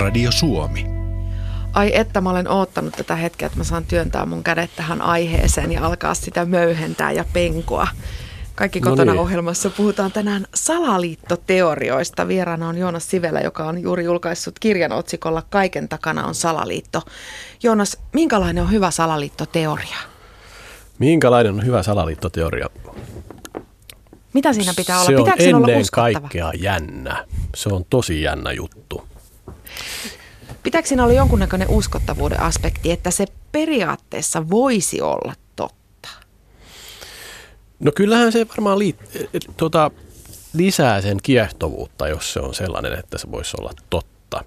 Radio Suomi. Ai että mä olen oottanut tätä hetkeä, että mä saan työntää mun kädet tähän aiheeseen ja alkaa sitä möyhentää ja penkoa. Kaikki kotona no niin. ohjelmassa puhutaan tänään salaliittoteorioista. Vieraana on Joonas Sivelä, joka on juuri julkaissut kirjan otsikolla Kaiken takana on salaliitto. Joonas, minkälainen on hyvä salaliittoteoria? Minkälainen on hyvä salaliittoteoria? Mitä siinä pitää olla? Se on Pitääkö ennen olla uskottava? kaikkea jännä. Se on tosi jännä juttu. Pitääkö siinä olla jonkunnäköinen uskottavuuden aspekti, että se periaatteessa voisi olla totta? No kyllähän se varmaan liit- tuota, lisää sen kiehtovuutta, jos se on sellainen, että se voisi olla totta.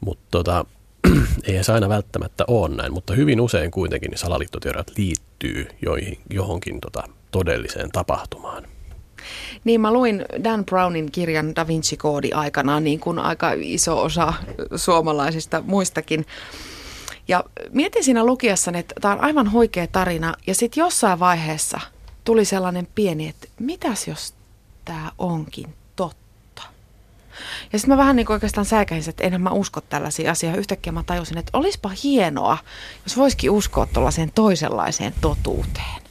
Mutta tota, eihän se aina välttämättä ole näin, mutta hyvin usein kuitenkin niin salaliittoteoriat liittyy joihin, johonkin tota, todelliseen tapahtumaan. Niin mä luin Dan Brownin kirjan Da Vinci Koodi aikanaan, niin kuin aika iso osa suomalaisista muistakin. Ja mietin siinä lukiessani, että tämä on aivan huikea tarina. Ja sitten jossain vaiheessa tuli sellainen pieni, että mitäs jos tämä onkin totta? Ja sitten mä vähän niin oikeastaan säikäisin, että enhän mä usko tällaisia asioita. Yhtäkkiä mä tajusin, että olisipa hienoa, jos voisikin uskoa tuollaiseen toisenlaiseen totuuteen.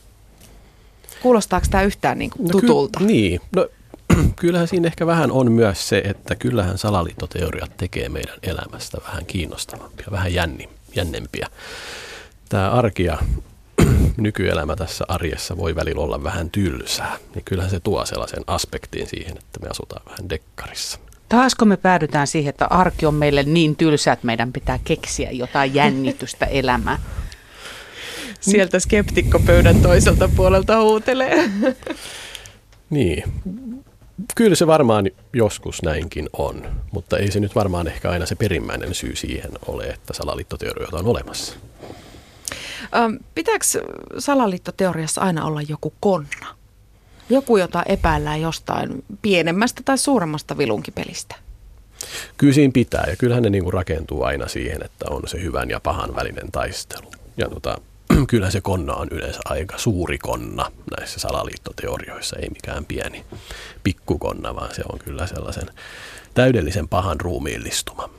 Kuulostaako tämä yhtään niin kuin tutulta? No ky- niin, no kyllähän siinä ehkä vähän on myös se, että kyllähän salaliittoteoriat tekee meidän elämästä vähän kiinnostavampia, vähän jänni, jännempiä. Tämä arki ja nykyelämä tässä arjessa voi välillä olla vähän tylsää, niin kyllähän se tuo sellaisen aspektiin siihen, että me asutaan vähän dekkarissa. Taasko me päädytään siihen, että arki on meille niin tylsä, että meidän pitää keksiä jotain jännitystä elämään? Sieltä skeptikkopöydän toiselta puolelta huutelee. Niin, kyllä se varmaan joskus näinkin on, mutta ei se nyt varmaan ehkä aina se perimmäinen syy siihen ole, että salaliittoteorioita on olemassa. Ähm, pitääkö salaliittoteoriassa aina olla joku konna? Joku, jota epäillään jostain pienemmästä tai suuremmasta vilunkipelistä? Kyllä siinä pitää ja kyllähän ne niin kuin rakentuu aina siihen, että on se hyvän ja pahan välinen taistelu. Ja tota, kyllä se konna on yleensä aika suuri konna näissä salaliittoteorioissa, ei mikään pieni pikkukonna, vaan se on kyllä sellaisen täydellisen pahan ruumiillistuma.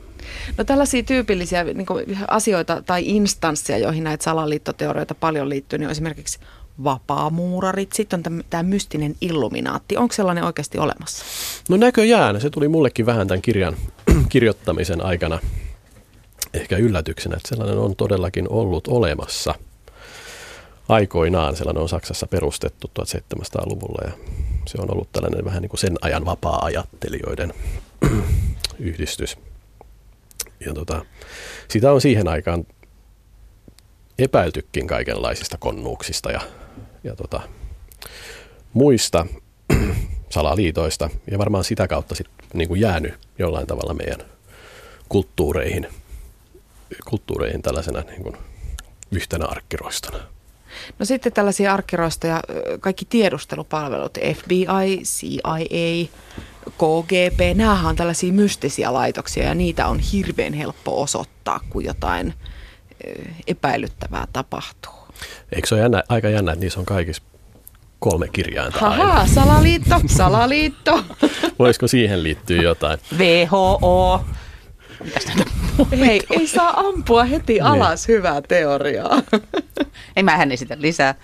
No tällaisia tyypillisiä niin kuin, asioita tai instansseja, joihin näitä salaliittoteorioita paljon liittyy, niin on esimerkiksi vapaamuurarit, sitten on tämä mystinen illuminaatti. Onko sellainen oikeasti olemassa? No näköjään. Se tuli mullekin vähän tämän kirjan kirjoittamisen aikana ehkä yllätyksenä, että sellainen on todellakin ollut olemassa – aikoinaan. Sellainen on Saksassa perustettu 1700-luvulla ja se on ollut tällainen vähän niin kuin sen ajan vapaa-ajattelijoiden yhdistys. Ja tota, sitä on siihen aikaan epäiltykin kaikenlaisista konnuuksista ja, ja tota, muista salaliitoista ja varmaan sitä kautta sit niin kuin jäänyt jollain tavalla meidän kulttuureihin, kulttuureihin tällaisena niin kuin yhtenä arkkiroistona. No sitten tällaisia arkkiroistoja, kaikki tiedustelupalvelut, FBI, CIA, KGP, nämä on tällaisia mystisiä laitoksia ja niitä on hirveän helppo osoittaa, kun jotain epäilyttävää tapahtuu. Eikö se ole jännä, aika jännä, että niissä on kaikissa kolme kirjainta Haha, aina. salaliitto, salaliitto. Voisiko siihen liittyä jotain? WHO. Hei, ei saa ampua heti niin. alas niin. hyvää teoriaa. ei mä hän esitä lisää,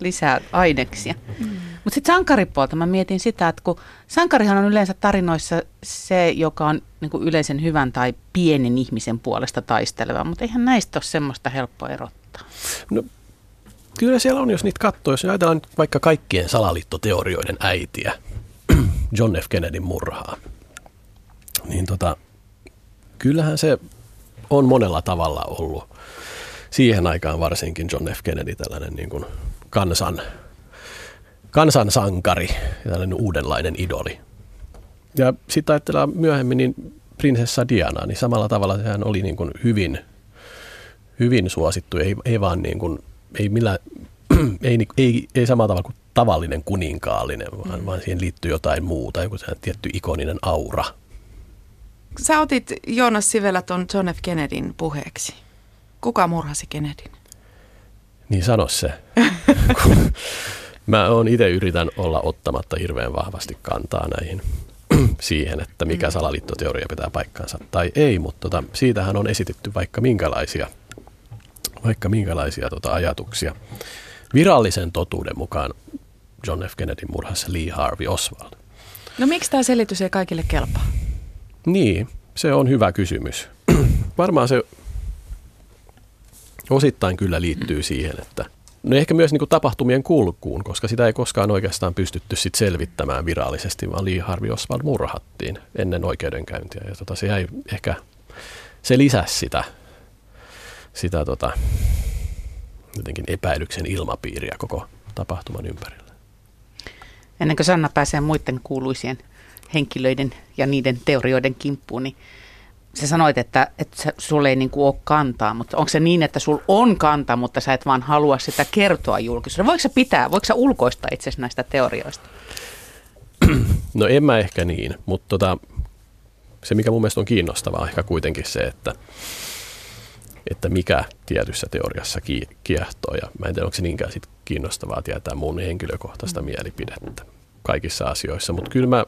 lisää aineksia. Mm. Mutta sitten sankaripuolta mä mietin sitä, että kun sankarihan on yleensä tarinoissa se, joka on niin kuin yleisen hyvän tai pienen ihmisen puolesta taisteleva, mutta eihän näistä ole semmoista helppoa erottaa. No, kyllä siellä on, jos niitä katsoo, jos ajatellaan nyt vaikka kaikkien salaliittoteorioiden äitiä, John F. Kennedyn murhaa, niin tota, kyllähän se on monella tavalla ollut siihen aikaan varsinkin John F. Kennedy tällainen niin kuin kansan, kansansankari ja tällainen uudenlainen idoli. Ja sitten ajatellaan myöhemmin niin prinsessa Diana, niin samalla tavalla sehän oli niin kuin hyvin, hyvin suosittu, ei, ei vaan niin kuin, ei, millä, ei, ei, ei samalla tavalla kuin tavallinen kuninkaallinen, vaan, mm. vaan siihen liittyy jotain muuta, joku tietty ikoninen aura – Sä otit Joonas Sivelä tuon John F. Kennedyn puheeksi. Kuka murhasi Kennedyn? Niin sano se. Mä oon itse yritän olla ottamatta hirveän vahvasti kantaa näihin siihen, että mikä salaliittoteoria pitää paikkansa tai ei, mutta tota, siitähän on esitetty vaikka minkälaisia, vaikka minkälaisia tota, ajatuksia. Virallisen totuuden mukaan John F. Kennedyn murhassa Lee Harvey Oswald. No miksi tämä selitys ei kaikille kelpaa? Niin, se on hyvä kysymys. Varmaan se osittain kyllä liittyy siihen, että no ehkä myös niin kuin tapahtumien kulkuun, koska sitä ei koskaan oikeastaan pystytty sit selvittämään virallisesti, vaan Lee Harvey Oswald murhattiin ennen oikeudenkäyntiä. Ja tota, se jäi ehkä, se lisäsi sitä, sitä tota, jotenkin epäilyksen ilmapiiriä koko tapahtuman ympärillä. Ennen kuin Sanna pääsee muiden kuuluisien henkilöiden ja niiden teorioiden kimppuun, niin sä sanoit, että, että sulle ei niin kuin ole kantaa, mutta onko se niin, että sul on kanta, mutta sä et vaan halua sitä kertoa julkisuudessa? Voiko sä pitää, voiko sä ulkoistaa itse näistä teorioista? No en mä ehkä niin, mutta tota, se mikä mun mielestä on kiinnostavaa on ehkä kuitenkin se, että, että mikä tietyssä teoriassa kiehtoo. Ja mä en tiedä, onko se niinkään sit kiinnostavaa tietää mun henkilökohtaista mm. mielipidettä kaikissa asioissa, mutta kyllä mä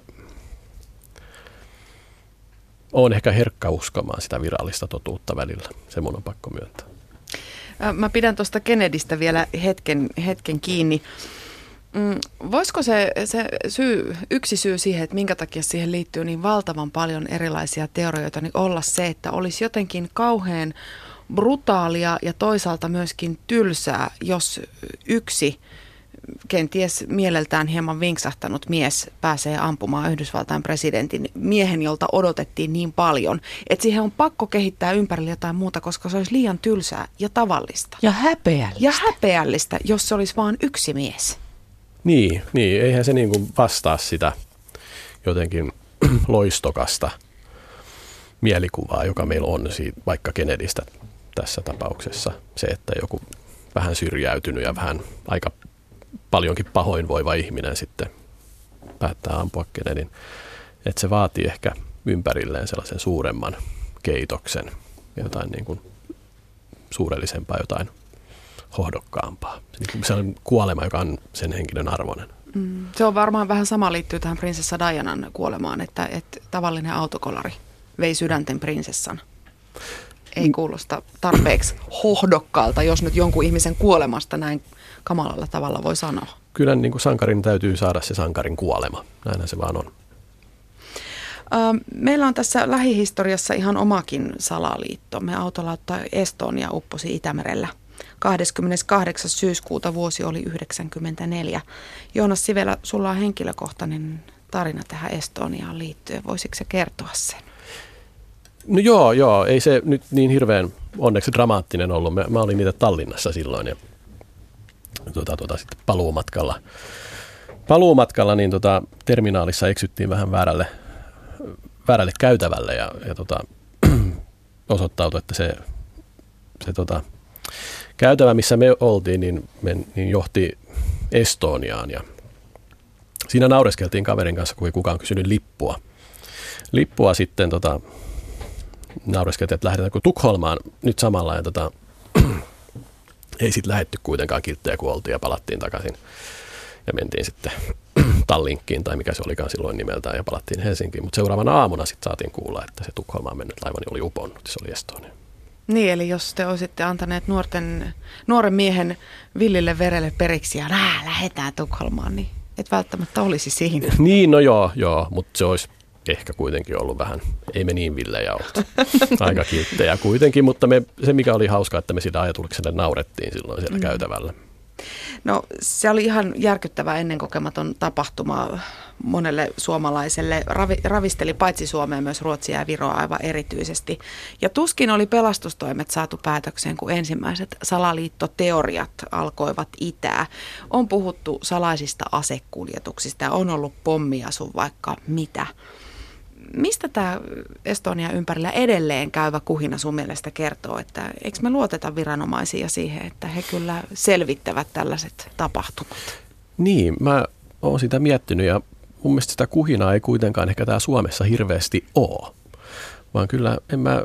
on ehkä herkkä uskomaan sitä virallista totuutta välillä. Se mun on pakko myöntää. Mä pidän tuosta Kennedystä vielä hetken, hetken kiinni. Mm, voisiko se, se syy, yksi syy siihen, että minkä takia siihen liittyy niin valtavan paljon erilaisia teorioita, niin olla se, että olisi jotenkin kauhean brutaalia ja toisaalta myöskin tylsää, jos yksi kenties mieleltään hieman vinksahtanut mies pääsee ampumaan Yhdysvaltain presidentin miehen, jolta odotettiin niin paljon, että siihen on pakko kehittää ympärille jotain muuta, koska se olisi liian tylsää ja tavallista. Ja häpeällistä. Ja häpeällistä, jos se olisi vain yksi mies. Niin, niin eihän se niin kuin vastaa sitä jotenkin loistokasta mielikuvaa, joka meillä on siitä, vaikka Kennedystä tässä tapauksessa. Se, että joku vähän syrjäytynyt ja vähän aika paljonkin pahoinvoiva ihminen sitten päättää ampua Kennedyn. Että se vaatii ehkä ympärilleen sellaisen suuremman keitoksen, jotain niin kuin suurellisempaa, jotain hohdokkaampaa. Se on kuolema, joka on sen henkilön arvoinen. Mm. Se on varmaan vähän sama liittyy tähän prinsessa Dianan kuolemaan, että, että tavallinen autokolari vei sydänten prinsessan. Ei kuulosta tarpeeksi hohdokkaalta, jos nyt jonkun ihmisen kuolemasta näin kamalalla tavalla voi sanoa. Kyllä niin kuin sankarin täytyy saada se sankarin kuolema. Näinhän se vaan on. Meillä on tässä lähihistoriassa ihan omakin salaliitto. Me autolautta Estonia upposi Itämerellä. 28. syyskuuta vuosi oli 94. Joonas Sivelä, sulla on henkilökohtainen tarina tähän Estoniaan liittyen. Voisitko kertoa sen? No joo, joo. Ei se nyt niin hirveän onneksi dramaattinen ollut. Mä, mä olin niitä Tallinnassa silloin ja tuota, tuota, sitten paluumatkalla, paluumatkalla niin tota, terminaalissa eksyttiin vähän väärälle, väärälle käytävälle ja, ja tota, osoittautui, että se, se tota, käytävä, missä me oltiin, niin, me, niin johti Estoniaan ja siinä naureskeltiin kaverin kanssa, kun ei kukaan kysynyt lippua. Lippua sitten tota, naureskeltiin, että lähdetäänkö Tukholmaan nyt samalla ja tota, ei sitten lähetty kuitenkaan kilttejä, kun oltiin ja palattiin takaisin. Ja mentiin sitten Tallinkkiin, tai mikä se olikaan silloin nimeltään, ja palattiin Helsinkiin. Mutta seuraavana aamuna sitten saatiin kuulla, että se Tukholmaan mennyt laivani oli uponnut, se oli Estonia. Niin, eli jos te olisitte antaneet nuorten, nuoren miehen villille verelle periksi ja nää, lähdetään Tukholmaan, niin et välttämättä olisi siinä. Niin, no joo, joo mutta se olisi ehkä kuitenkin ollut vähän, ei me niin villejä oltu, aika kilttejä kuitenkin, mutta me, se mikä oli hauska, että me sitä ajatukselle naurettiin silloin siellä mm. käytävällä. No se oli ihan järkyttävä ennenkokematon tapahtuma monelle suomalaiselle. Ravi, ravisteli paitsi Suomea myös Ruotsia ja Viroa aivan erityisesti. Ja tuskin oli pelastustoimet saatu päätökseen, kun ensimmäiset salaliittoteoriat alkoivat itää. On puhuttu salaisista asekuljetuksista ja on ollut pommiasu vaikka mitä mistä tämä Estonia ympärillä edelleen käyvä kuhina sun mielestä kertoo, että eikö me luoteta viranomaisia siihen, että he kyllä selvittävät tällaiset tapahtumat? Niin, mä oon sitä miettinyt ja mun mielestä sitä kuhinaa ei kuitenkaan ehkä tää Suomessa hirveästi ole, vaan kyllä en mä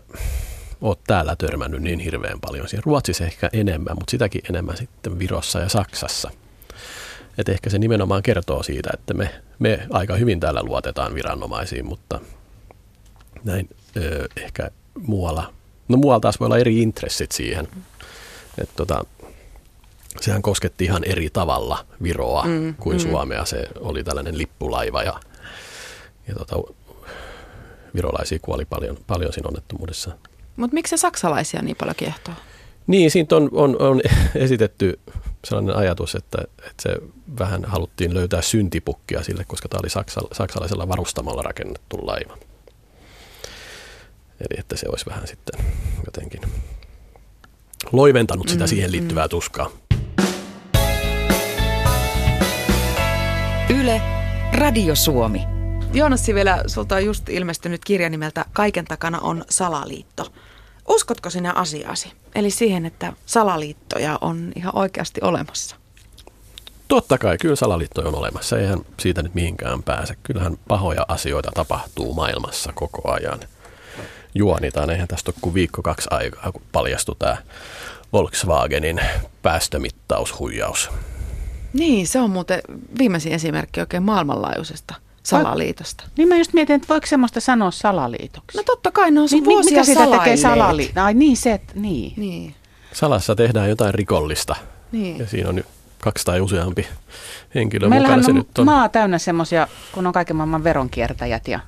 ole täällä törmännyt niin hirveän paljon. Siinä Ruotsissa ehkä enemmän, mutta sitäkin enemmän sitten Virossa ja Saksassa. Että ehkä se nimenomaan kertoo siitä, että me, me aika hyvin täällä luotetaan viranomaisiin, mutta näin ö, ehkä muualla. No muualla taas voi olla eri intressit siihen. Et tota, sehän kosketti ihan eri tavalla Viroa mm, kuin mm. Suomea. Se oli tällainen lippulaiva ja, ja tota, virolaisia kuoli paljon, paljon siinä onnettomuudessa. Mutta miksi se saksalaisia niin paljon kiehtoo? Niin, siitä on, on, on esitetty sellainen ajatus, että, että se vähän haluttiin löytää syntipukkia sille, koska tämä oli saksala, saksalaisella varustamalla rakennettu laiva. Eli että se olisi vähän sitten jotenkin loiventanut sitä mm, siihen liittyvää mm. tuskaa. Yle, Radio Suomi. Joonassi vielä, sulta on just ilmestynyt kirja nimeltä Kaiken takana on salaliitto. Uskotko sinä asiasi? Eli siihen, että salaliittoja on ihan oikeasti olemassa? Totta kai, kyllä salaliittoja on olemassa. Eihän siitä nyt mihinkään pääse. Kyllähän pahoja asioita tapahtuu maailmassa koko ajan. Juonitaan, eihän tästä ole kuin viikko kaksi aikaa, kun paljastui tämä Volkswagenin päästömittaushuijaus. Niin, se on muuten viimeisin esimerkki oikein maailmanlaajuisesta salaliitosta. Niin mä just mietin, että voiko semmoista sanoa salaliitoksi? No totta kai, no on niin, vuosia Mikä sitä tekee salaliitto? Ai niin se, että niin. niin. Salassa tehdään jotain rikollista. Niin. Ja siinä on nyt kaksi tai useampi henkilö Meillähän mukana. on, se nyt on maa täynnä semmoisia, kun on kaiken maailman veronkiertäjät ja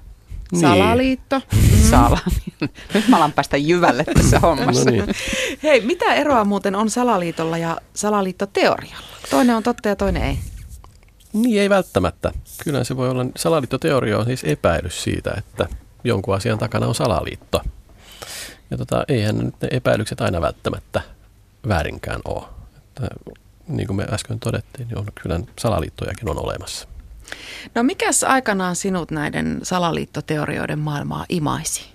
Niin. Salaliitto. sala. Nyt mä alan päästä jyvälle tässä hommassa. No niin. Hei, mitä eroa muuten on salaliitolla ja salaliittoteorialla? Toinen on totta ja toinen ei. Niin ei välttämättä. Kyllä se voi olla, salaliittoteoria on siis epäilys siitä, että jonkun asian takana on salaliitto. Ja tota, eihän nyt ne epäilykset aina välttämättä väärinkään ole. Että, niin kuin me äsken todettiin, niin on, kyllä salaliittojakin on olemassa. No mikäs aikanaan sinut näiden salaliittoteorioiden maailmaa imaisi?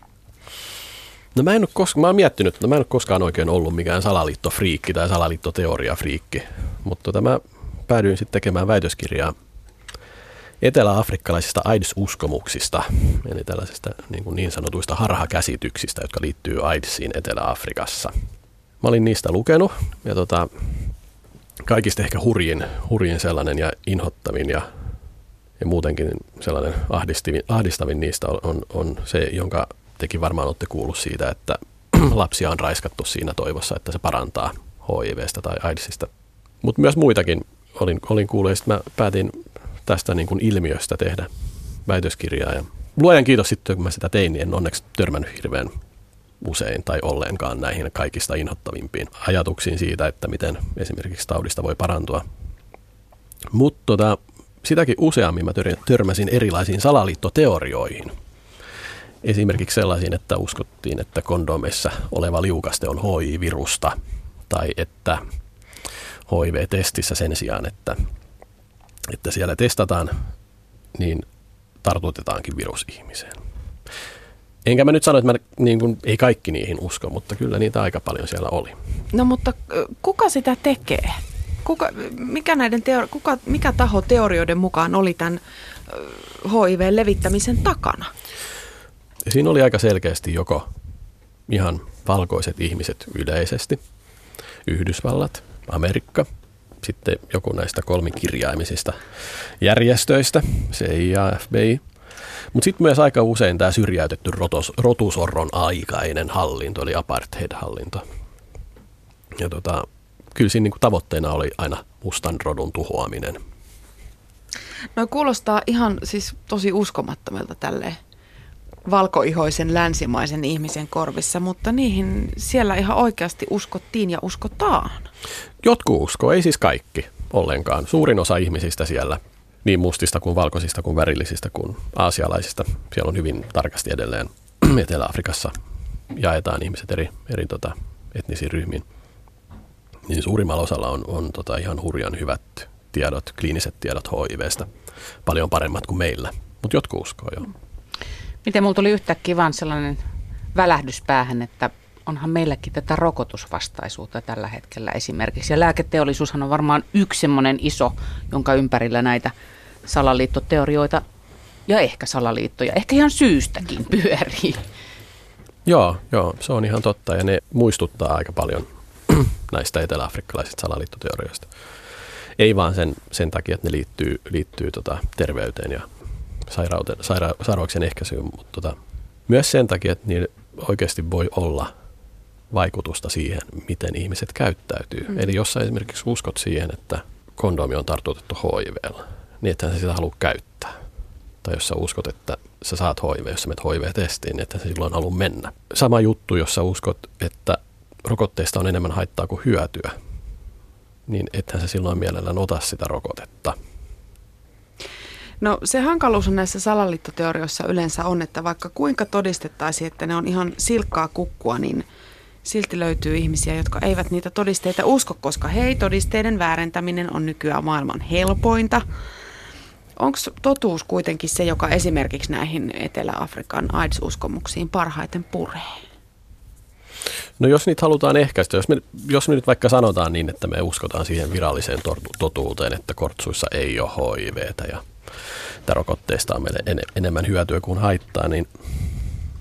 No mä en ole kos- mä oon miettinyt, että mä en ole koskaan oikein ollut mikään salaliittofriikki tai salaliittoteoriafriikki, mutta tota mä päädyin sitten tekemään väitöskirjaa etelä-afrikkalaisista AIDS-uskomuksista, eli tällaisista niin, kuin niin sanotuista harhakäsityksistä, jotka liittyy AIDSiin Etelä-Afrikassa. Mä olin niistä lukenut, ja tota, kaikista ehkä hurjin, hurjin sellainen ja inhottavin ja, ja muutenkin sellainen ahdistavin, ahdistavin niistä on, on, on se, jonka tekin varmaan olette kuullut siitä, että lapsia on raiskattu siinä toivossa, että se parantaa HIVstä tai AIDSista. Mutta myös muitakin olin, olin kuullut ja sitten mä päätin tästä niin kuin ilmiöstä tehdä väitöskirjaa. Ja luojan kiitos sitten, kun mä sitä tein, niin en onneksi törmännyt hirveän usein tai ollenkaan näihin kaikista inhottavimpiin ajatuksiin siitä, että miten esimerkiksi taudista voi parantua. Mutta tota, sitäkin useammin mä tör- törmäsin erilaisiin salaliittoteorioihin. Esimerkiksi sellaisiin, että uskottiin, että kondomeissa oleva liukaste on HIV-virusta tai että HIV-testissä sen sijaan, että, että siellä testataan, niin tartutetaankin virus ihmiseen. Enkä mä nyt sano, että mä, niin kuin, ei kaikki niihin usko, mutta kyllä niitä aika paljon siellä oli. No mutta kuka sitä tekee? Kuka, mikä, näiden teori- kuka, mikä taho teorioiden mukaan oli tämän HIV-levittämisen takana? Siinä oli aika selkeästi joko ihan valkoiset ihmiset yleisesti, Yhdysvallat, Amerikka, sitten joku näistä kolmikirjaimisista järjestöistä, CIA, FBI. Mutta sitten myös aika usein tämä syrjäytetty rotos, rotusorron aikainen hallinto, eli apartheid-hallinto. Ja tota, kyllä siinä niinku tavoitteena oli aina mustan rodun tuhoaminen. No kuulostaa ihan siis tosi uskomattomilta tälleen valkoihoisen länsimaisen ihmisen korvissa, mutta niihin siellä ihan oikeasti uskottiin ja uskotaan. Jotkut uskoo, ei siis kaikki ollenkaan. Suurin osa ihmisistä siellä, niin mustista kuin valkoisista kuin värillisistä kuin aasialaisista, siellä on hyvin tarkasti edelleen Etelä-Afrikassa jaetaan ihmiset eri, eri tota, etnisiin ryhmiin. Niin suurimmalla osalla on, on tota ihan hurjan hyvät tiedot, kliiniset tiedot HIVstä, paljon paremmat kuin meillä, mutta jotkut uskoo joo. Miten mulla tuli yhtäkkiä vaan sellainen välähdys päähän, että onhan meilläkin tätä rokotusvastaisuutta tällä hetkellä esimerkiksi. Ja lääketeollisuushan on varmaan yksi semmoinen iso, jonka ympärillä näitä salaliittoteorioita ja ehkä salaliittoja, ehkä ihan syystäkin pyörii. Joo, joo, se on ihan totta ja ne muistuttaa aika paljon näistä eteläafrikkalaisista salaliittoteorioista. Ei vaan sen, sen takia, että ne liittyy, liittyy tota terveyteen ja sairauteen, saira, sairauksien ehkäisyyn, mutta tota, myös sen takia, että niillä oikeasti voi olla vaikutusta siihen, miten ihmiset käyttäytyy. Mm. Eli jos sä esimerkiksi uskot siihen, että kondomi on tartutettu HIVllä, niin että sä sitä halua käyttää. Tai jos sä uskot, että sä saat HIV, jos sä menet HIV-testiin, niin että sä silloin halua mennä. Sama juttu, jos sä uskot, että rokotteista on enemmän haittaa kuin hyötyä, niin ethän se silloin mielellään ota sitä rokotetta. No se hankaluus on näissä salaliittoteorioissa yleensä on, että vaikka kuinka todistettaisiin, että ne on ihan silkkaa kukkua, niin silti löytyy ihmisiä, jotka eivät niitä todisteita usko, koska hei, todisteiden väärentäminen on nykyään maailman helpointa. Onko totuus kuitenkin se, joka esimerkiksi näihin Etelä-Afrikan AIDS-uskomuksiin parhaiten puree? No jos niitä halutaan ehkäistä, jos me, jos me nyt vaikka sanotaan niin, että me uskotaan siihen viralliseen totuuteen, että kortsuissa ei ole HIVtä ja että rokotteista on meille en, enemmän hyötyä kuin haittaa, niin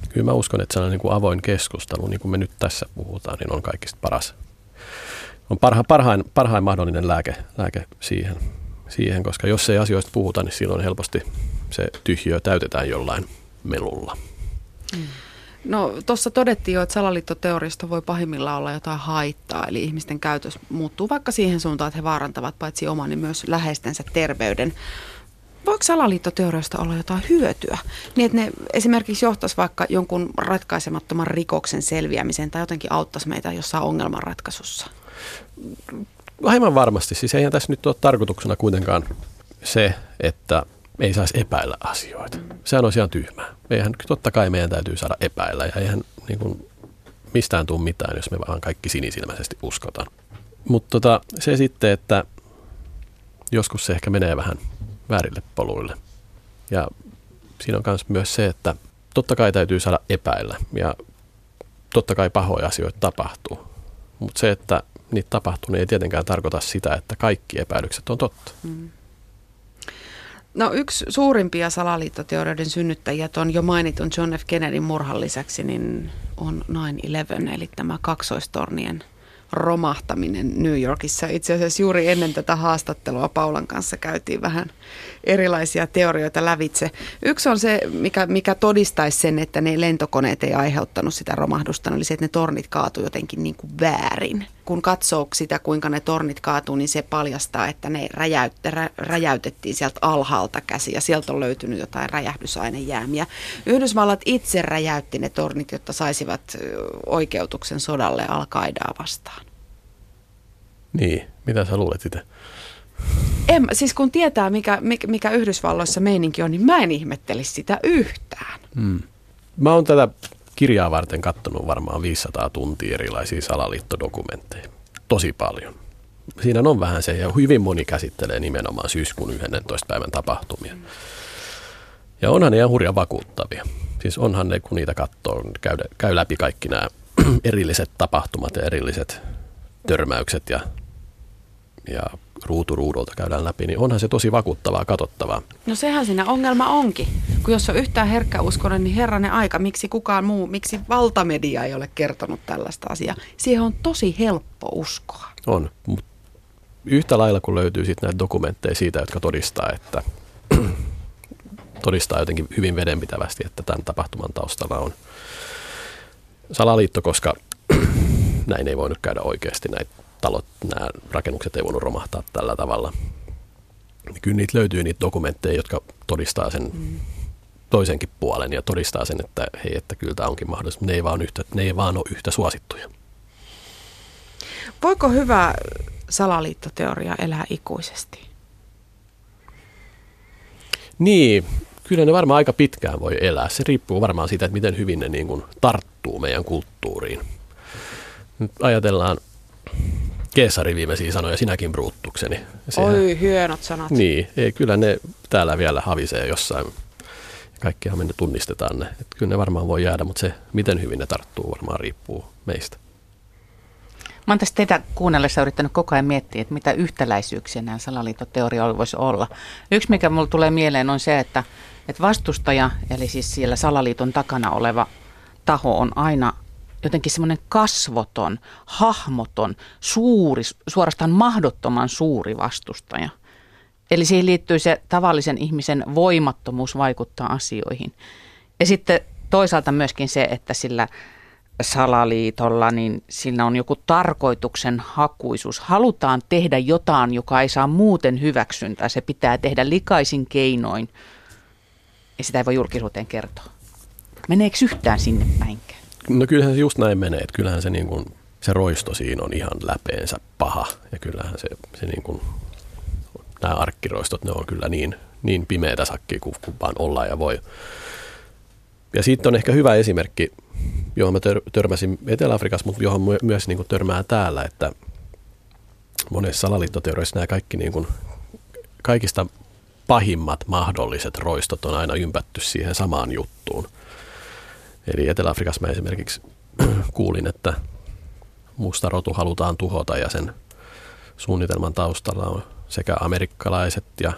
kyllä mä uskon, että sellainen niin kuin avoin keskustelu, niin kuin me nyt tässä puhutaan, niin on kaikista paras. On parha, parhain, parhain mahdollinen lääke, lääke siihen, siihen, koska jos ei asioista puhuta, niin silloin helposti se tyhjiö täytetään jollain melulla. No tuossa todettiin jo, että salaliittoteoriasta voi pahimmillaan olla jotain haittaa, eli ihmisten käytös muuttuu vaikka siihen suuntaan, että he vaarantavat paitsi oman, niin myös läheistensä terveyden. Voiko salaliittoteoriasta olla jotain hyötyä? Niin, että ne esimerkiksi johtaisi vaikka jonkun ratkaisemattoman rikoksen selviämiseen tai jotenkin auttaisi meitä jossain ongelmanratkaisussa? Aivan varmasti. Siis eihän tässä nyt ole tarkoituksena kuitenkaan se, että ei saisi epäillä asioita. Sehän on ihan tyhmää. Eihän, totta kai meidän täytyy saada epäillä ja eihän niin kuin, mistään tule mitään, jos me vaan kaikki sinisilmäisesti uskotaan. Mutta tota, se sitten, että joskus se ehkä menee vähän väärille poluille. Ja siinä on myös se, että totta kai täytyy saada epäillä ja totta kai pahoja asioita tapahtuu. Mutta se, että niitä tapahtuu, niin ei tietenkään tarkoita sitä, että kaikki epäilykset on totta. Mm. No yksi suurimpia salaliittoteorioiden synnyttäjiä on jo mainitun John F. Kennedyn murhan lisäksi, niin on 9-11, eli tämä kaksoistornien romahtaminen New Yorkissa. Itse asiassa juuri ennen tätä haastattelua Paulan kanssa käytiin vähän erilaisia teorioita lävitse. Yksi on se, mikä, mikä todistaisi sen, että ne lentokoneet ei aiheuttanut sitä romahdusta, oli se, että ne tornit kaatu jotenkin niin kuin väärin. Kun katsoo sitä, kuinka ne tornit kaatuu, niin se paljastaa, että ne räjäyt, rä, räjäytettiin sieltä alhaalta käsi ja sieltä on löytynyt jotain räjähdysainejäämiä. Yhdysvallat itse räjäytti ne tornit, jotta saisivat oikeutuksen sodalle al vastaan. Niin, mitä sä luulet itse? En, siis kun tietää, mikä, mikä Yhdysvalloissa meininki on, niin mä en ihmettelisi sitä yhtään. Hmm. Mä oon tätä kirjaa varten katsonut varmaan 500 tuntia erilaisia salaliittodokumentteja. Tosi paljon. Siinä on vähän se, ja hyvin moni käsittelee nimenomaan syyskuun 11. päivän tapahtumia. Ja onhan ne ihan hurja vakuuttavia. Siis onhan ne, kun niitä katsoo, käy, käy läpi kaikki nämä erilliset tapahtumat ja erilliset törmäykset ja, ja ruutu ruudulta käydään läpi, niin onhan se tosi vakuuttavaa, katsottavaa. No sehän siinä ongelma onkin. Kun jos on yhtään herkkäuskonen, niin herranen aika, miksi kukaan muu, miksi valtamedia ei ole kertonut tällaista asiaa. Siihen on tosi helppo uskoa. On, mutta yhtä lailla kun löytyy sitten näitä dokumentteja siitä, jotka todistaa, että todistaa jotenkin hyvin vedenpitävästi, että tämän tapahtuman taustalla on salaliitto, koska näin ei voinut käydä oikeasti. Näitä talot, nämä rakennukset ei voinut romahtaa tällä tavalla. Kyllä niitä löytyy niitä dokumentteja, jotka todistaa sen mm. toisenkin puolen ja todistaa sen, että hei, että kyllä tämä onkin mahdollista. Ne ei vaan, yhtä, ne ei vaan ole yhtä suosittuja. Voiko hyvä salaliittoteoria elää ikuisesti? Niin, kyllä ne varmaan aika pitkään voi elää. Se riippuu varmaan siitä, että miten hyvin ne niin kuin tarttuu meidän kulttuuriin. Nyt ajatellaan Keesari viimeisiä sanoja, sinäkin bruuttukseni. Sehän, Oi, hienot sanat. Niin, ei, kyllä ne täällä vielä havisee jossain. Kaikkihan me ne tunnistetaan ne. Et kyllä ne varmaan voi jäädä, mutta se, miten hyvin ne tarttuu, varmaan riippuu meistä. Mä oon tässä teitä kuunnellessa yrittänyt koko ajan miettiä, että mitä yhtäläisyyksiä nämä salaliittoteorioilla voisi olla. Yksi, mikä mulle tulee mieleen, on se, että, että vastustaja, eli siis siellä salaliiton takana oleva taho on aina jotenkin semmoinen kasvoton, hahmoton, suuri, suorastaan mahdottoman suuri vastustaja. Eli siihen liittyy se tavallisen ihmisen voimattomuus vaikuttaa asioihin. Ja sitten toisaalta myöskin se, että sillä salaliitolla, niin sillä on joku tarkoituksen hakuisuus. Halutaan tehdä jotain, joka ei saa muuten hyväksyntää. Se pitää tehdä likaisin keinoin ja sitä ei voi julkisuuteen kertoa. Meneekö yhtään sinne päinkään? No kyllähän se just näin menee, että kyllähän se, niin kuin, se roisto siinä on ihan läpeensä paha ja kyllähän se, se niin kuin, nämä arkkiroistot, ne on kyllä niin, niin pimeätä sakkia kuin, kuin vaan ollaan ja voi. Ja siitä on ehkä hyvä esimerkki, johon mä tör, törmäsin Etelä-Afrikassa, mutta johon myös niin kuin törmää täällä, että monessa salaliittoteorioissa nämä kaikki niin kuin, kaikista pahimmat mahdolliset roistot on aina ympätty siihen samaan juttuun. Eli Etelä-Afrikassa mä esimerkiksi kuulin, että musta rotu halutaan tuhota ja sen suunnitelman taustalla on sekä amerikkalaiset ja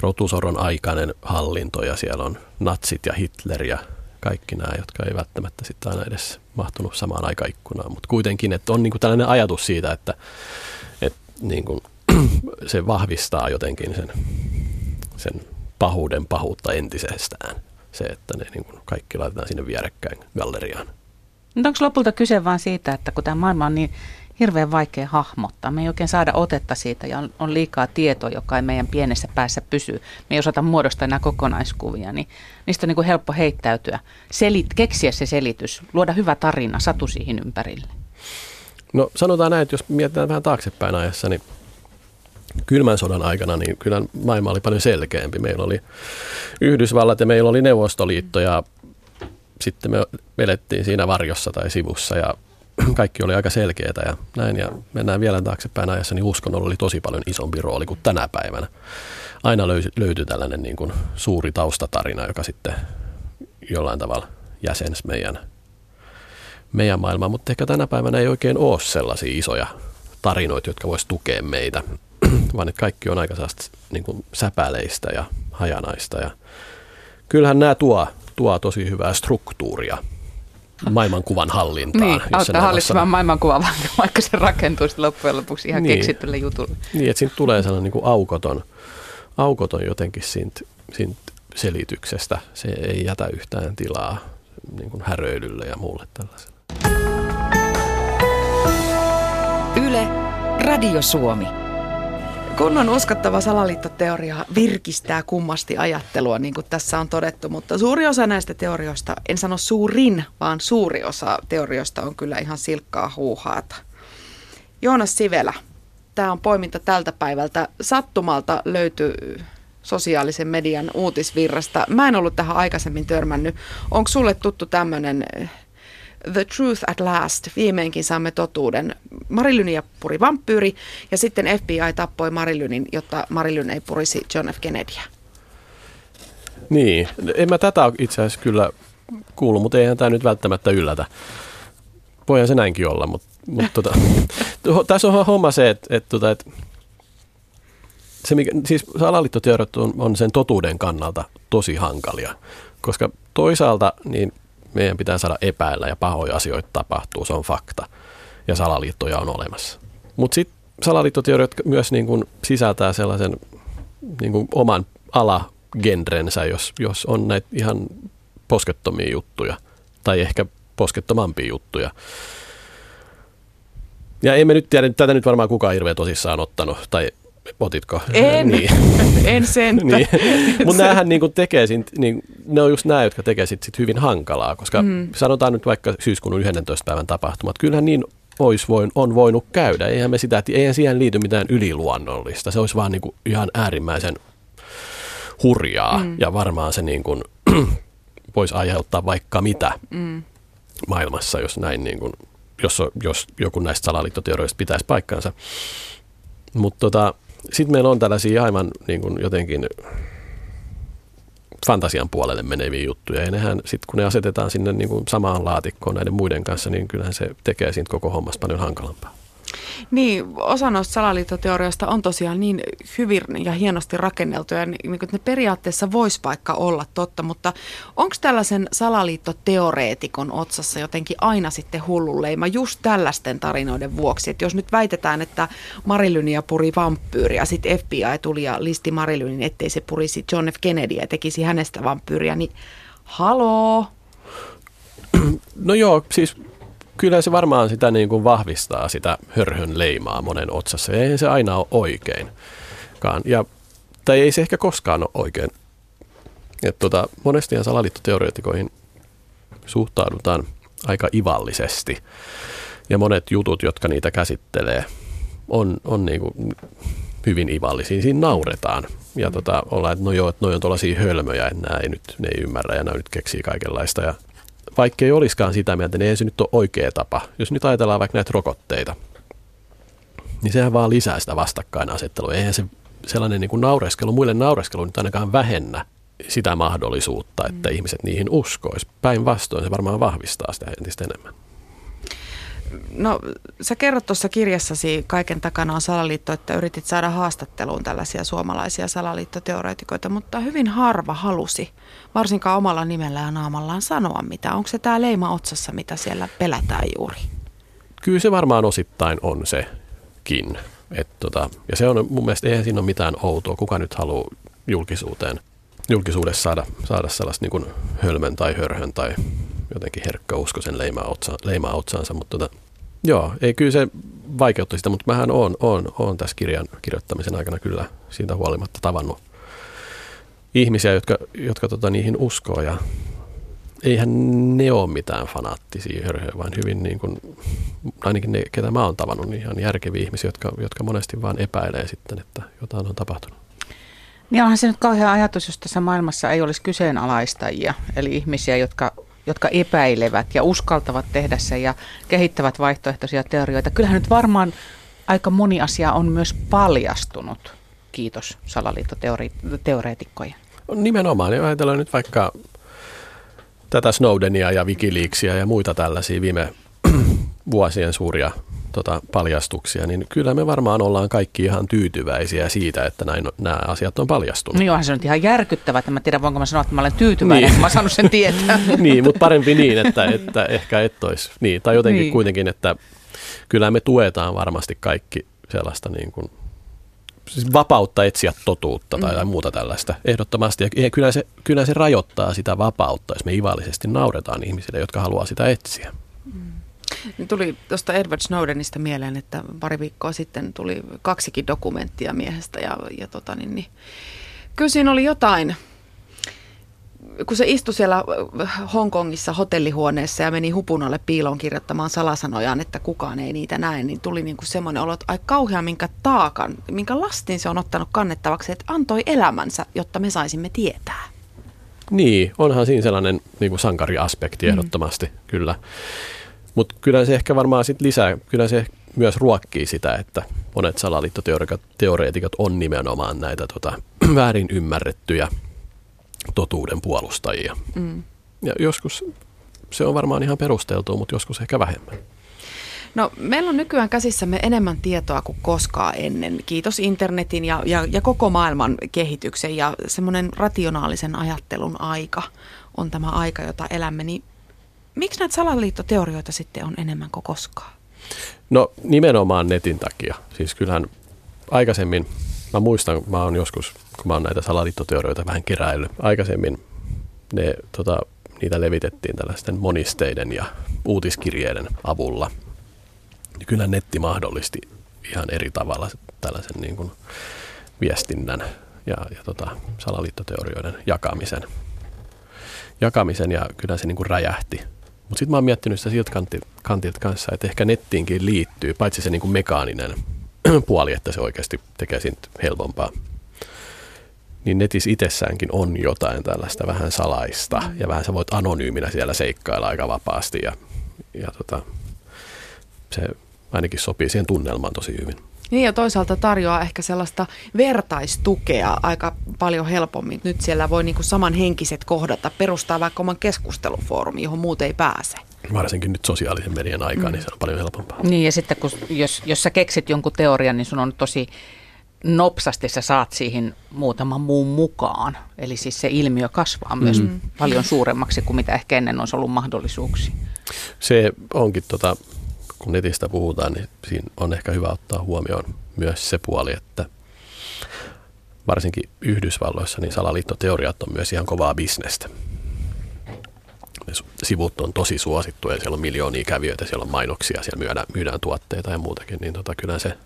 rotusoron aikainen hallinto ja siellä on natsit ja Hitler ja kaikki nämä, jotka ei välttämättä sitten aina edes mahtunut samaan aikaikkunaan. Mutta kuitenkin, että on niinku tällainen ajatus siitä, että, että niinku, se vahvistaa jotenkin sen, sen pahuuden pahuutta entisestään. Se, että ne niinku kaikki laitetaan sinne vierekkäin galleriaan. Mutta onko lopulta kyse vain siitä, että kun tämä maailma on niin hirveän vaikea hahmottaa. Me ei oikein saada otetta siitä ja on, on liikaa tietoa, joka ei meidän pienessä päässä pysy. Me ei osata muodostaa enää kokonaiskuvia, niin niistä on niin kuin helppo heittäytyä, Selit, keksiä se selitys, luoda hyvä tarina, satu siihen ympärille. No sanotaan näin, että jos mietitään vähän taaksepäin ajassa, niin kylmän sodan aikana niin kyllä maailma oli paljon selkeämpi. Meillä oli Yhdysvallat ja meillä oli Neuvostoliitto ja sitten me elettiin siinä varjossa tai sivussa ja kaikki oli aika selkeää ja näin. Ja mennään vielä taaksepäin ajassa, niin uskonnolla oli tosi paljon isompi rooli kuin tänä päivänä. Aina löytyi, tällainen niin kuin suuri taustatarina, joka sitten jollain tavalla jäsensi meidän, meidän maailmaa. Mutta ehkä tänä päivänä ei oikein ole sellaisia isoja tarinoita, jotka voisi tukea meitä, vaan että kaikki on aika niin kuin säpäleistä ja hajanaista. Ja kyllähän nämä tuo, tuo tosi hyvää struktuuria – maailmankuvan hallintaan. Niin, auttaa hallitsemaan maailmankuvaa, vaikka se rakentuu loppujen lopuksi ihan niin. keksittylle jutulle. Niin, että siitä tulee sellainen niin kuin aukoton, aukoton jotenkin siitä, siitä selityksestä. Se ei jätä yhtään tilaa niin kuin häröilylle ja muulle tällaiselle. Yle, Radio Suomi. Kunnon uskottava salaliittoteoria virkistää kummasti ajattelua, niin kuin tässä on todettu, mutta suuri osa näistä teorioista, en sano suurin, vaan suuri osa teorioista on kyllä ihan silkkaa huuhaata. Joonas Sivelä, tämä on poiminta tältä päivältä. Sattumalta löytyy sosiaalisen median uutisvirrasta. Mä en ollut tähän aikaisemmin törmännyt. Onko sulle tuttu tämmöinen The Truth at Last, viimeinkin saamme totuuden. Marilynia puri vampyyri ja sitten FBI tappoi Marilynin, jotta Marilyn ei purisi John F. Kennedyä. Niin, en mä tätä itse asiassa kyllä kuullut, mutta eihän tämä nyt välttämättä yllätä. Voihan se näinkin olla, mutta, mutta tota, tässä on homma se, että, että, että, että se mikä, siis salaliittoteoriat on, on sen totuuden kannalta tosi hankalia, koska toisaalta niin meidän pitää saada epäillä ja pahoja asioita tapahtuu, se on fakta. Ja salaliittoja on olemassa. Mutta sitten salaliittoteoriat myös niin kuin sisältää sellaisen niin kuin oman alagenrensä, jos, jos on näitä ihan poskettomia juttuja tai ehkä poskettomampia juttuja. Ja emme nyt tiedä, tätä nyt varmaan kukaan hirveän tosissaan ottanut, tai Otitko? En, niin. en sen. niin. Mutta näähän niin tekee, sit, niin, ne on just nämä, jotka tekee sit, sit hyvin hankalaa, koska mm. sanotaan nyt vaikka syyskuun 11. päivän tapahtumat, kyllähän niin olisi voin, on voinut käydä. Eihän, me sitä, eihän siihen liity mitään yliluonnollista. Se olisi vaan niin kuin ihan äärimmäisen hurjaa mm. ja varmaan se niin kuin, voisi aiheuttaa vaikka mitä mm. maailmassa, jos näin niin kuin, jos, jos joku näistä salaliittoteorioista pitäisi paikkansa. Mutta tota, sitten meillä on tällaisia aivan niin kuin jotenkin fantasian puolelle meneviä juttuja. Ja nehän sitten kun ne asetetaan sinne niin kuin samaan laatikkoon näiden muiden kanssa, niin kyllähän se tekee siitä koko hommasta paljon hankalampaa. Niin, osa noista salaliittoteorioista on tosiaan niin hyvin ja hienosti rakenneltuja, niin että ne periaatteessa voisi vaikka olla totta, mutta onko tällaisen salaliittoteoreetikon otsassa jotenkin aina sitten hullunleima just tällaisten tarinoiden vuoksi, että jos nyt väitetään, että Marilynia puri vampyyriä, sitten FBI tuli ja listi Marilynin, ettei se purisi John F. Kennedyä ja tekisi hänestä vampyyriä, niin haloo? No joo, siis kyllä se varmaan sitä niin kuin vahvistaa sitä hörhön leimaa monen otsassa. Ei se aina ole oikeinkaan. Ja, tai ei se ehkä koskaan ole oikein. Et tota, monesti salaliittoteoreetikoihin suhtaudutaan aika ivallisesti. Ja monet jutut, jotka niitä käsittelee, on, on niin kuin hyvin ivallisia. Siinä nauretaan. Ja tota, ollaan, että no joo, että noi on tuollaisia hölmöjä, että nämä ei nyt ne ei ymmärrä ja nämä nyt keksii kaikenlaista. Ja vaikka ei olisikaan sitä mieltä, niin ei se nyt ole oikea tapa. Jos nyt ajatellaan vaikka näitä rokotteita, niin sehän vaan lisää sitä vastakkainasettelua. Eihän se sellainen niin kuin naureskelu, muille naureskelu nyt ainakaan vähennä sitä mahdollisuutta, että mm. ihmiset niihin uskois. Päinvastoin se varmaan vahvistaa sitä entistä enemmän. No sä kerrot tuossa kirjassasi Kaiken takana on salaliitto, että yritit saada haastatteluun tällaisia suomalaisia salaliittoteoreetikoita, mutta hyvin harva halusi, varsinkaan omalla nimellä ja naamallaan sanoa mitä. Onko se tämä leima otsassa, mitä siellä pelätään juuri? Kyllä se varmaan osittain on sekin. Et tota, ja se on mun mielestä, eihän siinä ole mitään outoa. Kuka nyt haluaa julkisuuteen, julkisuudessa saada, saada sellaista niin hölmön tai hörhön tai jotenkin herkkä usko sen leimaa, otsa, leimaa otsaansa, mutta tota, joo, ei kyllä se vaikeutti sitä, mutta mähän oon, oon, oon tässä kirjan kirjoittamisen aikana kyllä siitä huolimatta tavannut ihmisiä, jotka, jotka tota, niihin uskoo ja eihän ne ole mitään fanaattisia hörhöjä, vaan hyvin niin kuin, ainakin ne, ketä mä oon tavannut, niin ihan järkeviä ihmisiä, jotka, jotka monesti vaan epäilee sitten, että jotain on tapahtunut. Niin onhan se nyt kauhean ajatus, jos tässä maailmassa ei olisi kyseenalaistajia, eli ihmisiä, jotka jotka epäilevät ja uskaltavat tehdä sen ja kehittävät vaihtoehtoisia teorioita. Kyllähän nyt varmaan aika moni asia on myös paljastunut, kiitos salaliittoteoreetikkojen. Nimenomaan, ja ajatellaan nyt vaikka tätä Snowdenia ja Wikileaksia ja muita tällaisia viime vuosien suuria tota, paljastuksia, niin kyllä me varmaan ollaan kaikki ihan tyytyväisiä siitä, että näin, nämä asiat on paljastunut. No onhan se nyt ihan järkyttävää, että mä tiedän, voinko mä sanoa, että mä olen tyytyväinen, niin. mä saanut sen tietää. niin, mutta parempi niin, että, että ehkä et olisi. Niin, tai jotenkin niin. kuitenkin, että kyllä me tuetaan varmasti kaikki sellaista niin kuin, siis vapautta etsiä totuutta tai mm. muuta tällaista ehdottomasti. Ja kyllä se, kyllä se rajoittaa sitä vapautta, jos me ivallisesti nauretaan ihmisille, jotka haluaa sitä etsiä. Mm. Niin tuli tuosta Edward Snowdenista mieleen, että pari viikkoa sitten tuli kaksikin dokumenttia miehestä ja, ja tota niin, niin, kyllä siinä oli jotain, kun se istui siellä Hongkongissa hotellihuoneessa ja meni hupun alle piiloon kirjoittamaan salasanojaan, että kukaan ei niitä näe, niin tuli niin kuin semmoinen olo, että ai kauhean minkä taakan, minkä lastin se on ottanut kannettavaksi, että antoi elämänsä, jotta me saisimme tietää. Niin, onhan siinä sellainen niin kuin sankariaspekti ehdottomasti, mm. kyllä. Mutta kyllä se ehkä varmaan sit lisää, kyllä se myös ruokkii sitä, että monet salaliittoteoreetikot on nimenomaan näitä tota, väärin ymmärrettyjä totuuden puolustajia. Mm. Ja joskus se on varmaan ihan perusteltua, mutta joskus ehkä vähemmän. No meillä on nykyään käsissämme enemmän tietoa kuin koskaan ennen. Kiitos internetin ja, ja, ja koko maailman kehityksen ja semmoinen rationaalisen ajattelun aika on tämä aika, jota elämme. Niin miksi näitä salaliittoteorioita sitten on enemmän kuin koskaan? No nimenomaan netin takia. Siis kyllähän aikaisemmin, mä muistan, mä oon joskus, kun mä oon näitä salaliittoteorioita vähän keräillyt, aikaisemmin ne, tota, niitä levitettiin tällaisten monisteiden ja uutiskirjeiden avulla. Ja kyllä netti mahdollisti ihan eri tavalla tällaisen niin kuin viestinnän ja, ja tota, salaliittoteorioiden jakamisen. jakamisen ja kyllä se niin kuin räjähti mutta sitten mä oon miettinyt sitä siltä kantilta kanssa, että ehkä nettiinkin liittyy, paitsi se niinku mekaaninen puoli, että se oikeasti tekee siitä helpompaa, niin netissä itsessäänkin on jotain tällaista vähän salaista mm. ja vähän sä voit anonyyminä siellä seikkailla aika vapaasti ja, ja tota, se ainakin sopii siihen tunnelmaan tosi hyvin. Niin ja toisaalta tarjoaa ehkä sellaista vertaistukea aika paljon helpommin. Nyt siellä voi niinku samanhenkiset kohdata, perustaa vaikka oman keskustelufoorumin, johon muut ei pääse. varsinkin nyt sosiaalisen median aikaa, mm. niin se on paljon helpompaa. Niin ja sitten kun, jos, jos sä keksit jonkun teorian, niin sun on tosi nopsasti sä saat siihen muutaman muun mukaan. Eli siis se ilmiö kasvaa myös mm. paljon suuremmaksi kuin mitä ehkä ennen olisi ollut mahdollisuuksia. Se onkin, tota, kun netistä puhutaan, niin siinä on ehkä hyvä ottaa huomioon myös se puoli, että varsinkin Yhdysvalloissa niin salaliittoteoriat on myös ihan kovaa bisnestä. Ne sivut on tosi suosittuja, siellä on miljoonia kävijöitä, siellä on mainoksia, siellä myydään, myydään tuotteita ja muutakin, niin tota, kyllä se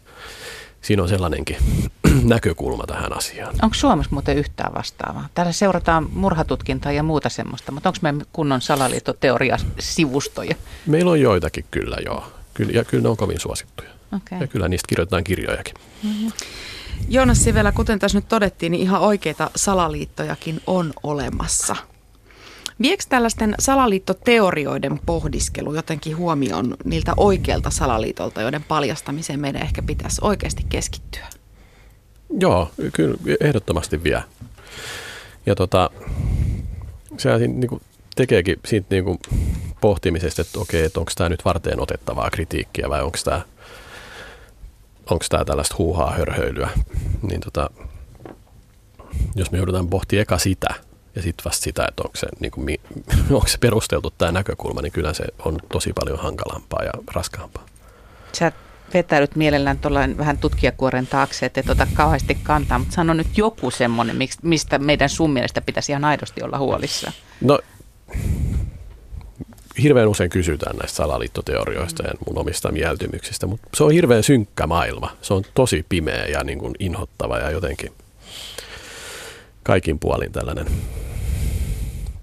siinä on sellainenkin näkökulma tähän asiaan. Onko Suomessa muuten yhtään vastaavaa? Täällä seurataan murhatutkintaa ja muuta semmoista, mutta onko meidän kunnon salaliittoteoria-sivustoja? Meillä on joitakin kyllä, joo. Kyllä, ja kyllä ne on kovin suosittuja. Okay. Ja kyllä niistä kirjoitetaan kirjojakin. Mm-hmm. Joonas Sivelä, kuten tässä nyt todettiin, niin ihan oikeita salaliittojakin on olemassa. Viekö tällaisten salaliittoteorioiden pohdiskelu jotenkin huomioon niiltä oikeilta salaliitolta, joiden paljastamiseen meidän ehkä pitäisi oikeasti keskittyä? Joo, kyllä ehdottomasti vie. Ja tota, sehän niin kuin tekeekin siitä niin kuin pohtimisesta, että okei, että onko tämä nyt varteen otettavaa kritiikkiä vai onko tämä, onko tämä tällaista huuhaa hörhöilyä. Niin tota, jos me joudutaan pohtimaan eka sitä, ja sitten vasta sitä, että onko se, niin kuin, onko se perusteltu tämä näkökulma, niin kyllä se on tosi paljon hankalampaa ja raskaampaa. Sä vetäydyt mielellään tuollain vähän tutkijakuoren taakse, että et ota kauheasti kantaa, mutta sano nyt joku semmoinen, mistä meidän sun mielestä pitäisi ihan aidosti olla huolissa. No, hirveän usein kysytään näistä salaliittoteorioista ja mun omista mieltymyksistä, mutta se on hirveän synkkä maailma. Se on tosi pimeä ja niin kuin inhottava ja jotenkin kaikin puolin tällainen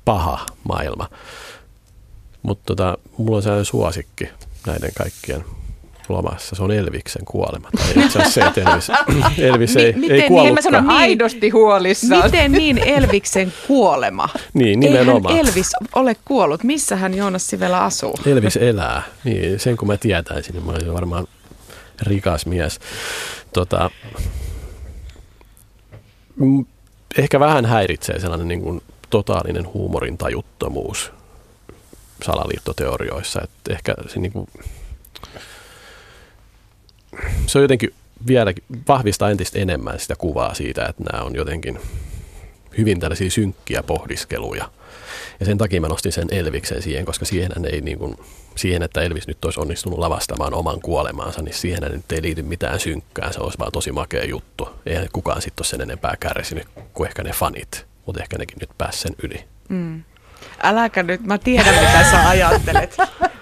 paha maailma. Mutta tota, mulla on sellainen suosikki näiden kaikkien lomassa. Se on Elviksen kuolema. Tai itse asiassa se, että Elvis, Elvis ei, miten, ei kuollutkaan. Mä sanon aidosti huolissaan. Miten niin Elviksen kuolema? niin, nimenomaan. Eihän Elvis ole kuollut. Missä hän Joonas Sivela asuu? Elvis elää. Niin, sen kun mä tietäisin, niin mä olisin varmaan rikas mies. Tota, ehkä vähän häiritsee sellainen niin kuin totaalinen huumorin tajuttomuus salaliittoteorioissa. Että ehkä se, niin kuin, se on jotenkin vieläkin vahvistaa entistä enemmän sitä kuvaa siitä, että nämä on jotenkin hyvin tällaisia synkkiä pohdiskeluja. Ja sen takia mä nostin sen Elviksen siihen, koska siihen ei niin kuin, siihen, että Elvis nyt olisi onnistunut lavastamaan oman kuolemaansa, niin siihen nyt ei liity mitään synkkää. Se olisi vaan tosi makea juttu. Eihän kukaan sitten ole sen enempää kärsinyt kuin ehkä ne fanit, mutta ehkä nekin nyt pääsi sen yli. Mm. Äläkä nyt, mä tiedän mitä sä ajattelet.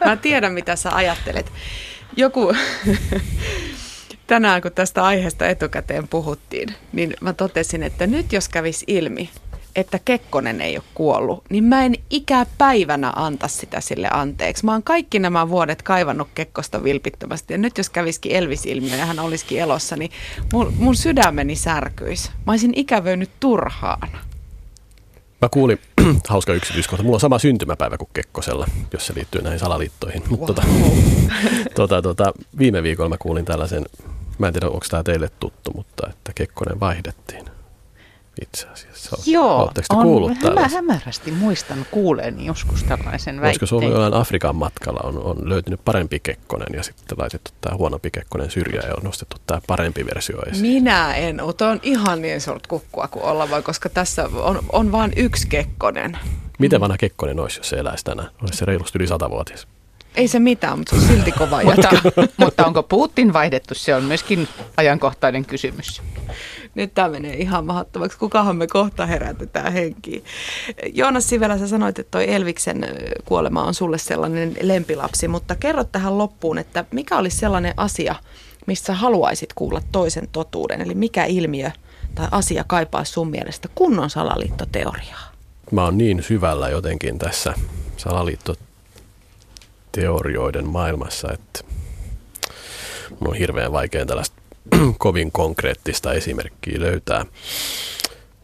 Mä tiedän mitä sä ajattelet. Joku, tänään kun tästä aiheesta etukäteen puhuttiin, niin mä totesin, että nyt jos kävisi ilmi, että Kekkonen ei ole kuollut, niin mä en ikäpäivänä anta sitä sille anteeksi. Mä oon kaikki nämä vuodet kaivannut Kekkosta vilpittömästi ja nyt jos käviskin Elvis-ilmiö ja hän olisikin elossa, niin mun, mun sydämeni särkyisi. Mä olisin ikävöinyt turhaan. Mä kuulin, hauska yksityiskohta, mulla on sama syntymäpäivä kuin Kekkosella, jos se liittyy näihin salaliittoihin. Wow. Mutta tota, tota, tota, viime viikolla mä kuulin tällaisen, mä en tiedä onko tämä teille tuttu, mutta että Kekkonen vaihdettiin itse asiassa. Joo, Oletteko on kuullut hämä, hämärästi muistan kuuleeni joskus tällaisen väitteen. Koska Suomi on Afrikan matkalla on, on löytynyt parempi kekkonen ja sitten laitettu tämä huonompi kekkonen syrjään ja on nostettu tämä parempi versio esiin. Minä en, mutta on ihan niin suurta kukkua kuin olla voi, koska tässä on, on vain yksi kekkonen. Miten vanha kekkonen olisi, jos se eläisi tänään? Olisi se reilusti yli satavuotias. Ei se mitään, mutta se on silti kova mutta, mutta onko Putin vaihdettu? Se on myöskin ajankohtainen kysymys. Nyt tämä menee ihan mahdottomaksi. Kukahan me kohta herätetään henkiin. Joonas Sivelä, sä sanoit, että toi Elviksen kuolema on sulle sellainen lempilapsi, mutta kerro tähän loppuun, että mikä olisi sellainen asia, missä haluaisit kuulla toisen totuuden? Eli mikä ilmiö tai asia kaipaa sun mielestä kunnon salaliittoteoriaa? Mä oon niin syvällä jotenkin tässä salaliittoteorioiden maailmassa, että mun on hirveän vaikea tällaista kovin konkreettista esimerkkiä löytää.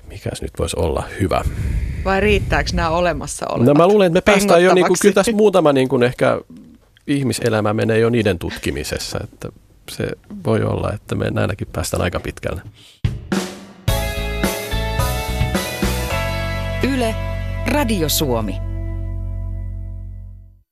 Mikäs nyt voisi olla hyvä? Vai riittääkö nämä olemassa olevat No mä luulen, että me päästään jo, niin kuin, kyllä tässä muutama niin kuin ehkä ihmiselämä menee jo niiden tutkimisessa, että se voi olla, että me näilläkin päästään aika pitkälle. Yle, Radio Suomi.